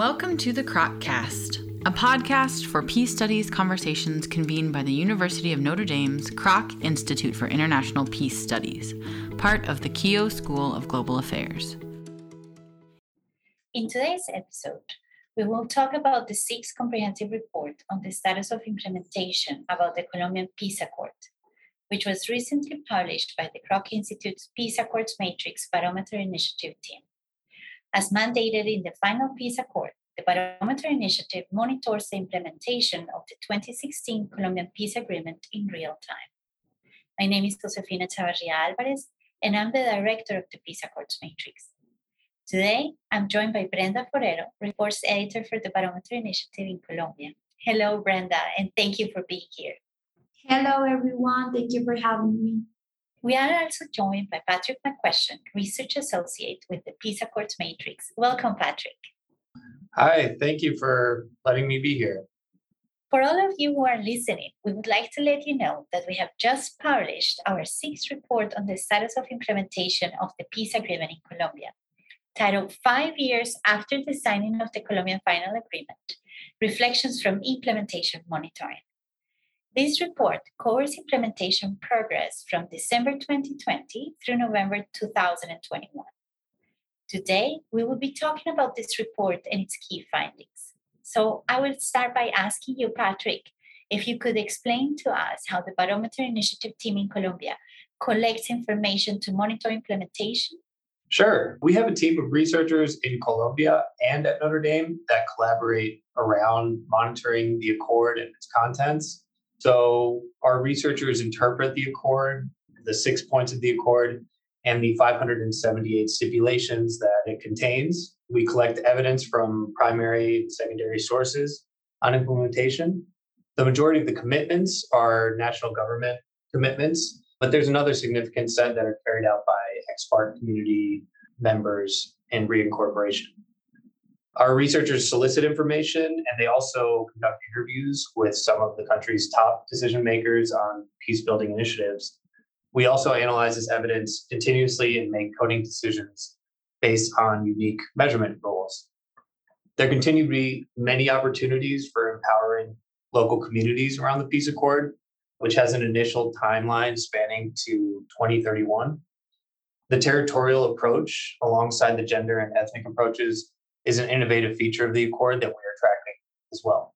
Welcome to the Kroc a podcast for peace studies conversations convened by the University of Notre Dame's Kroc Institute for International Peace Studies, part of the Keough School of Global Affairs. In today's episode, we will talk about the sixth comprehensive report on the status of implementation about the Colombian Peace Accord, which was recently published by the Kroc Institute's Peace Accords Matrix Barometer Initiative team. As mandated in the final peace accord, the Barometer Initiative monitors the implementation of the 2016 Colombian Peace Agreement in real time. My name is Josefina Chavarria Alvarez, and I'm the director of the Peace Accords Matrix. Today, I'm joined by Brenda Forero, reports editor for the Barometer Initiative in Colombia. Hello, Brenda, and thank you for being here. Hello, everyone. Thank you for having me. We are also joined by Patrick McQuestion, Research Associate with the Peace Accords Matrix. Welcome, Patrick. Hi, thank you for letting me be here. For all of you who are listening, we would like to let you know that we have just published our sixth report on the status of implementation of the peace agreement in Colombia, titled Five Years After the Signing of the Colombian Final Agreement Reflections from Implementation Monitoring. This report covers implementation progress from December 2020 through November 2021. Today, we will be talking about this report and its key findings. So I will start by asking you, Patrick, if you could explain to us how the Barometer Initiative team in Colombia collects information to monitor implementation. Sure. We have a team of researchers in Colombia and at Notre Dame that collaborate around monitoring the Accord and its contents. So our researchers interpret the Accord, the six points of the Accord, and the 578 stipulations that it contains. We collect evidence from primary and secondary sources on implementation. The majority of the commitments are national government commitments, but there's another significant set that are carried out by ex-FARC community members and reincorporation. Our researchers solicit information and they also conduct interviews with some of the country's top decision makers on peace building initiatives. We also analyze this evidence continuously and make coding decisions based on unique measurement goals. There continue to be many opportunities for empowering local communities around the Peace Accord, which has an initial timeline spanning to 2031. The territorial approach, alongside the gender and ethnic approaches, is an innovative feature of the Accord that we are tracking as well.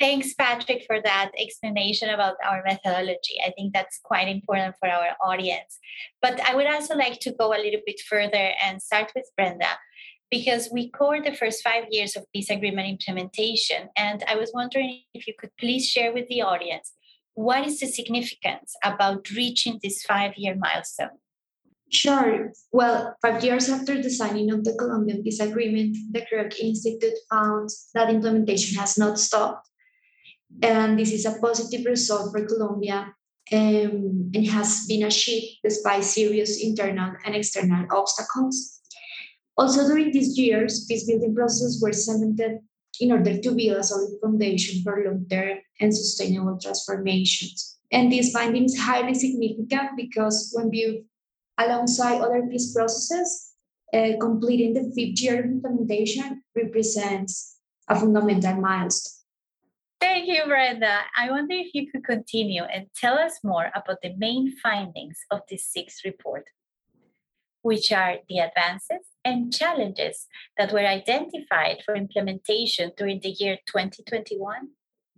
Thanks, Patrick, for that explanation about our methodology. I think that's quite important for our audience. But I would also like to go a little bit further and start with Brenda, because we covered the first five years of peace agreement implementation. And I was wondering if you could please share with the audience what is the significance about reaching this five year milestone? Sure. Well, five years after the signing of the Colombian Peace Agreement, the Kroc Institute found that implementation has not stopped. And this is a positive result for Colombia um, and has been achieved despite serious internal and external obstacles. Also, during these years, peace building processes were cemented in order to build a solid foundation for long term and sustainable transformations. And these findings highly significant because when viewed alongside other peace processes, uh, completing the fifth year implementation represents a fundamental milestone. Thank you, Brenda. I wonder if you could continue and tell us more about the main findings of this sixth report, which are the advances and challenges that were identified for implementation during the year 2021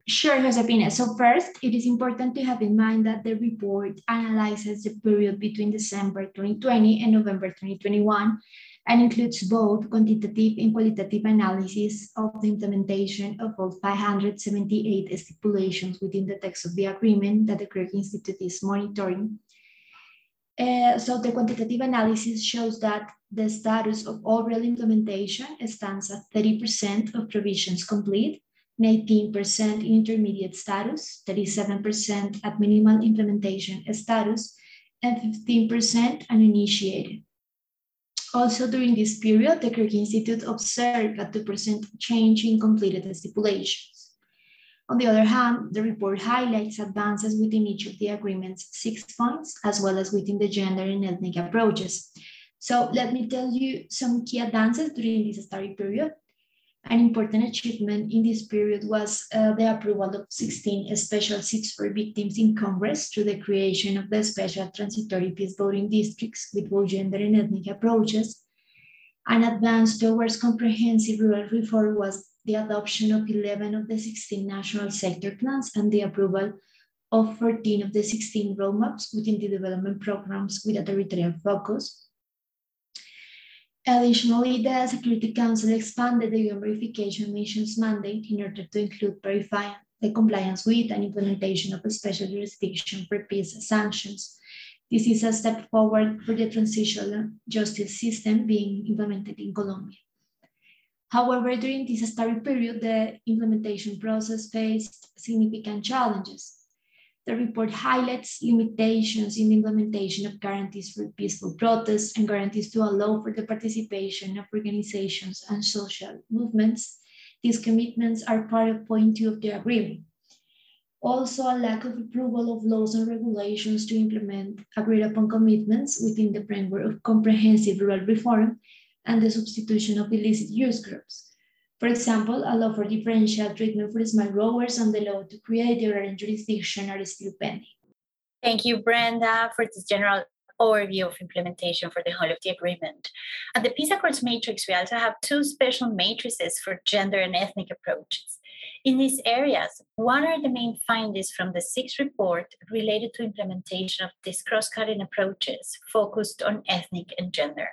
Sure, Josefina. So first, it is important to have in mind that the report analyzes the period between December 2020 and November 2021 and includes both quantitative and qualitative analysis of the implementation of all 578 stipulations within the text of the agreement that the Kroc Institute is monitoring. Uh, so the quantitative analysis shows that the status of overall implementation stands at 30% of provisions complete 19% intermediate status, 37% at minimal implementation status, and 15% uninitiated. Also, during this period, the Kroc Institute observed a 2% change in completed stipulations. On the other hand, the report highlights advances within each of the agreement's six points, as well as within the gender and ethnic approaches. So let me tell you some key advances during this study period. An important achievement in this period was uh, the approval of 16 special seats for victims in Congress through the creation of the special transitory peace voting districts with both gender and ethnic approaches. An advance towards comprehensive rural reform was the adoption of 11 of the 16 national sector plans and the approval of 14 of the 16 roadmaps within the development programs with a territorial focus. Additionally, the Security Council expanded the UN verification mission's mandate in order to include verifying the compliance with and implementation of special jurisdiction for peace sanctions. This is a step forward for the transitional justice system being implemented in Colombia. However, during this study period, the implementation process faced significant challenges. The report highlights limitations in the implementation of guarantees for peaceful protests and guarantees to allow for the participation of organizations and social movements. These commitments are part of point two of the agreement. Also, a lack of approval of laws and regulations to implement agreed upon commitments within the framework of comprehensive rural reform and the substitution of illicit use groups. For example, a law for differential treatment for small growers and the law to create the own jurisdiction are still pending. Thank you, Brenda, for this general overview of implementation for the whole of the agreement. At the Peace Accords matrix, we also have two special matrices for gender and ethnic approaches. In these areas, what are the main findings from the sixth report related to implementation of these cross-cutting approaches focused on ethnic and gender?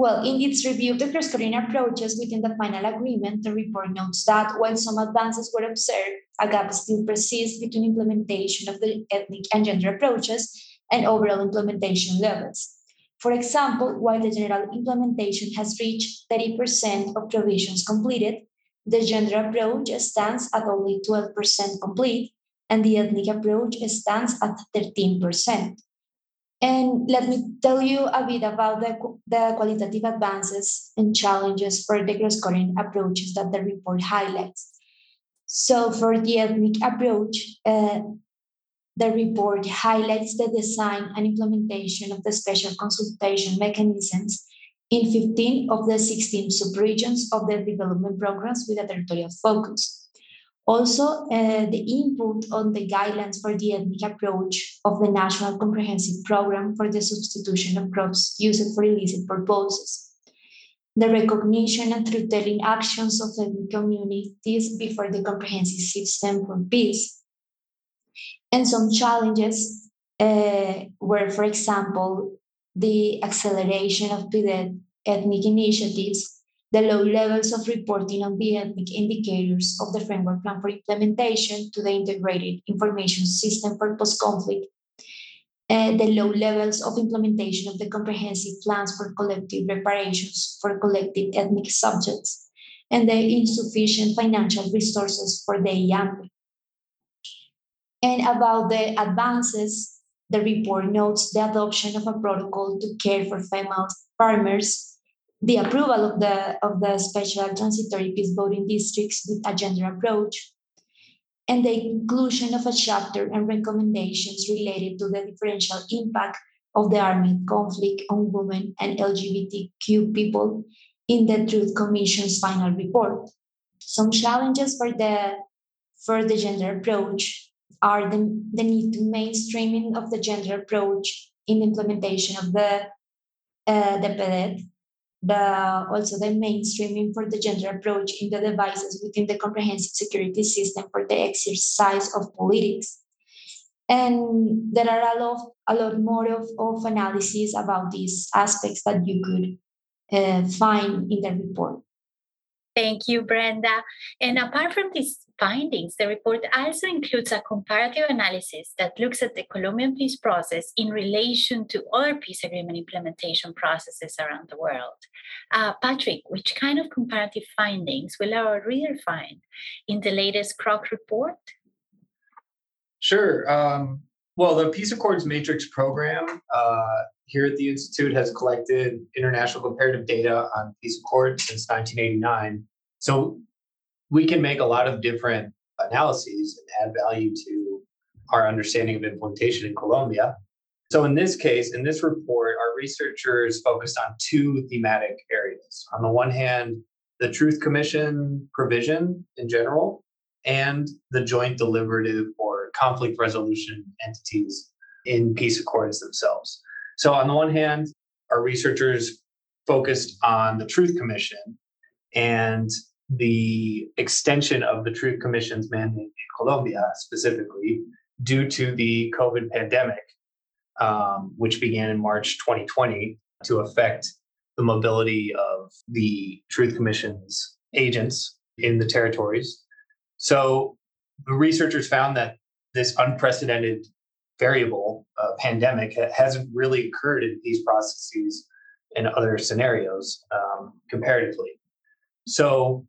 Well, in its review of the cross-cutting approaches within the final agreement, the report notes that while some advances were observed, a gap still persists between implementation of the ethnic and gender approaches and overall implementation levels. For example, while the general implementation has reached 30% of provisions completed, the gender approach stands at only 12% complete, and the ethnic approach stands at 13%. And let me tell you a bit about the, the qualitative advances and challenges for the cross-cutting approaches that the report highlights. So for the ethnic approach, uh, the report highlights the design and implementation of the special consultation mechanisms in 15 of the 16 subregions of the development programs with a territorial focus. Also, uh, the input on the guidelines for the ethnic approach of the National Comprehensive Program for the substitution of crops used for illicit purposes. The recognition and truth-telling actions of ethnic communities before the comprehensive system for peace. And some challenges uh, were, for example, the acceleration of ethnic initiatives the low levels of reporting on ethnic indicators of the framework plan for implementation to the integrated information system for post-conflict, uh, the low levels of implementation of the comprehensive plans for collective reparations for collective ethnic subjects, and the insufficient financial resources for the IEANPE. And about the advances, the report notes the adoption of a protocol to care for female farmers the approval of the, of the special transitory peace voting districts with a gender approach, and the inclusion of a chapter and recommendations related to the differential impact of the armed conflict on women and LGBTQ people in the Truth Commission's final report. Some challenges for the for the gender approach are the, the need to mainstreaming of the gender approach in implementation of the uh, the PDET, the also the mainstreaming for the gender approach in the devices within the comprehensive security system for the exercise of politics. And there are a lot, a lot more of, of analysis about these aspects that you could uh, find in the report. Thank you, Brenda. And apart from these findings, the report also includes a comparative analysis that looks at the Colombian peace process in relation to other peace agreement implementation processes around the world. Uh, Patrick, which kind of comparative findings will our reader find in the latest Kroc report? Sure. Um, well, the Peace Accords Matrix program uh, here at the Institute has collected international comparative data on peace accords since 1989. So we can make a lot of different analyses and add value to our understanding of implementation in Colombia. So in this case, in this report, our researchers focused on two thematic areas. On the one hand, the Truth Commission provision in general, and the joint deliberative or conflict resolution entities in peace accords themselves. So, on the one hand, our researchers focused on the Truth Commission and the extension of the Truth Commission's mandate in Colombia specifically due to the COVID pandemic, um, which began in March 2020 to affect the mobility of the Truth Commission's agents in the territories. So the researchers found that this unprecedented variable uh, pandemic hasn't really occurred in these processes in other scenarios um, comparatively. So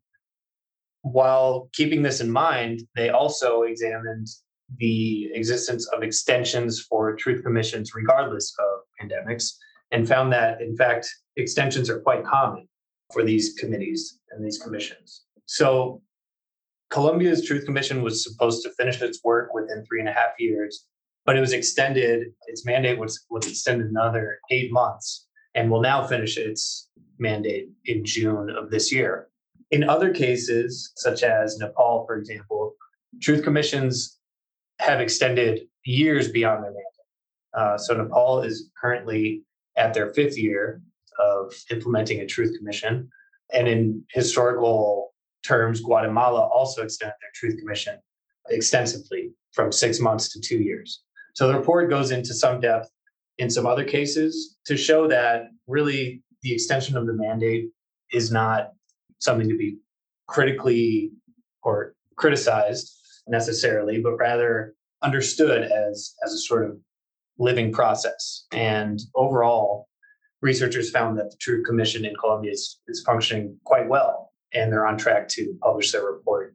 while keeping this in mind, they also examined the existence of extensions for truth commissions regardless of pandemics and found that, in fact, extensions are quite common for these committees and these commissions. So, Colombia's Truth Commission was supposed to finish its work within three and a half years, but it was extended, its mandate was, was extended another eight months and will now finish its mandate in June of this year. In other cases, such as Nepal, for example, truth commissions have extended years beyond their mandate. Uh, so Nepal is currently at their fifth year of implementing a truth commission. And in historical terms, Guatemala also extended their truth commission extensively from six months to two years. So the report goes into some depth in some other cases to show that really the extension of the mandate is not something to be critically or criticized necessarily, but rather understood as, as a sort of living process. And overall, researchers found that the Truth Commission in Colombia is, is functioning quite well, and they're on track to publish their report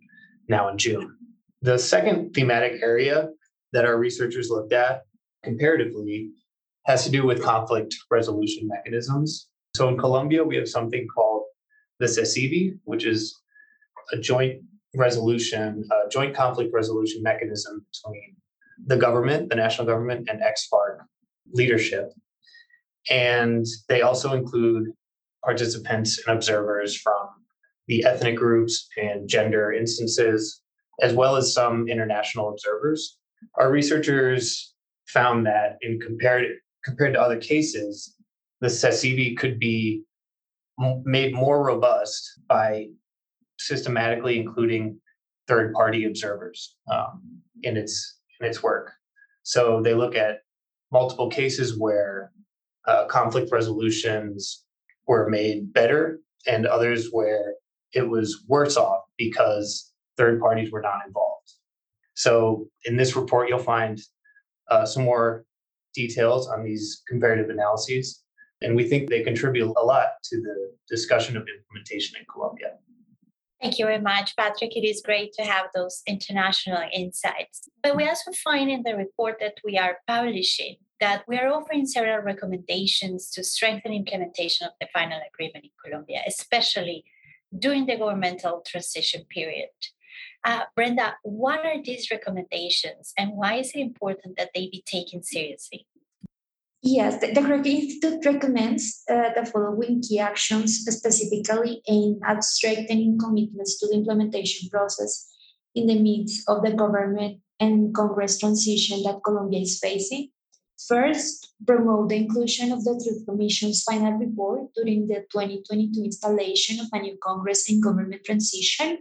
now in June. The second thematic area that our researchers looked at comparatively has to do with conflict resolution mechanisms. So in Colombia, we have something called the CSIVI, which is a joint resolution, a joint conflict resolution mechanism between the government, the national government, and ex-FARC leadership. And they also include participants and observers from the ethnic groups and gender instances, as well as some international observers. Our researchers found that in compared compared to other cases, the CSIVI could be made more robust by systematically including third party observers um, in its in its work. So they look at multiple cases where uh, conflict resolutions were made better, and others where it was worse off because third parties were not involved. So in this report, you'll find uh, some more details on these comparative analyses and we think they contribute a lot to the discussion of implementation in Colombia. Thank you very much, Patrick. It is great to have those international insights. But we also find in the report that we are publishing that we are offering several recommendations to strengthen implementation of the final agreement in Colombia, especially during the governmental transition period. Uh, Brenda, what are these recommendations and why is it important that they be taken seriously? Yes, the, the Institute recommends uh, the following key actions specifically aimed at strengthening commitments to the implementation process in the midst of the government and Congress transition that Colombia is facing. First, promote the inclusion of the Truth Commission's final report during the 2022 installation of a new Congress and government transition.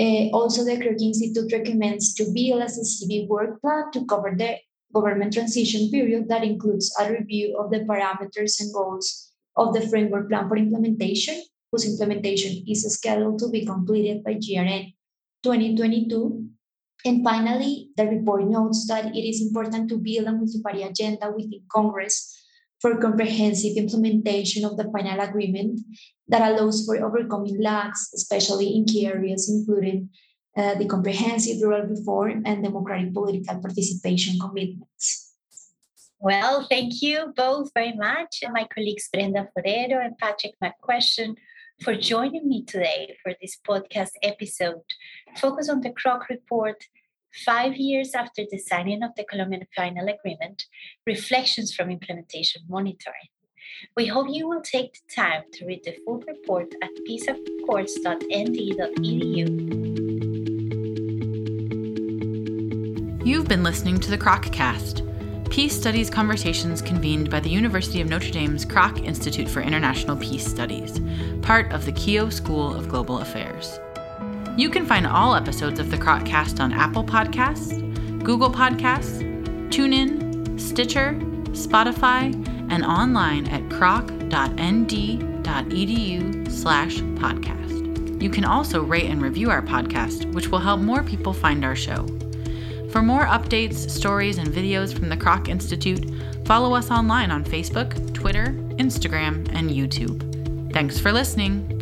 Uh, also, the Kroc Institute recommends to build a CSIVI work plan to cover the government transition period that includes a review of the parameters and goals of the framework plan for implementation, whose implementation is scheduled to be completed by GRN 2022. And finally, the report notes that it is important to build a multi-party agenda within Congress for comprehensive implementation of the final agreement that allows for overcoming lags, especially in key areas including uh, the comprehensive rural reform and democratic political participation commitments. Well, thank you both very much, and my colleagues Brenda Forero and Patrick McQuestion, for joining me today for this podcast episode focused on the Kroc report five years after the signing of the Colombian final agreement, reflections from implementation monitoring. We hope you will take the time to read the full report at peaceaccords.nd.edu. You've been listening to the Krocast, Peace Studies conversations convened by the University of Notre Dame's Kroc Institute for International Peace Studies, part of the Keough School of Global Affairs. You can find all episodes of the Krocast on Apple Podcasts, Google Podcasts, TuneIn, Stitcher, Spotify, and online at kroc.nd.edu slash podcast. You can also rate and review our podcast, which will help more people find our show. For more updates, stories, and videos from the Kroc Institute, follow us online on Facebook, Twitter, Instagram, and YouTube. Thanks for listening.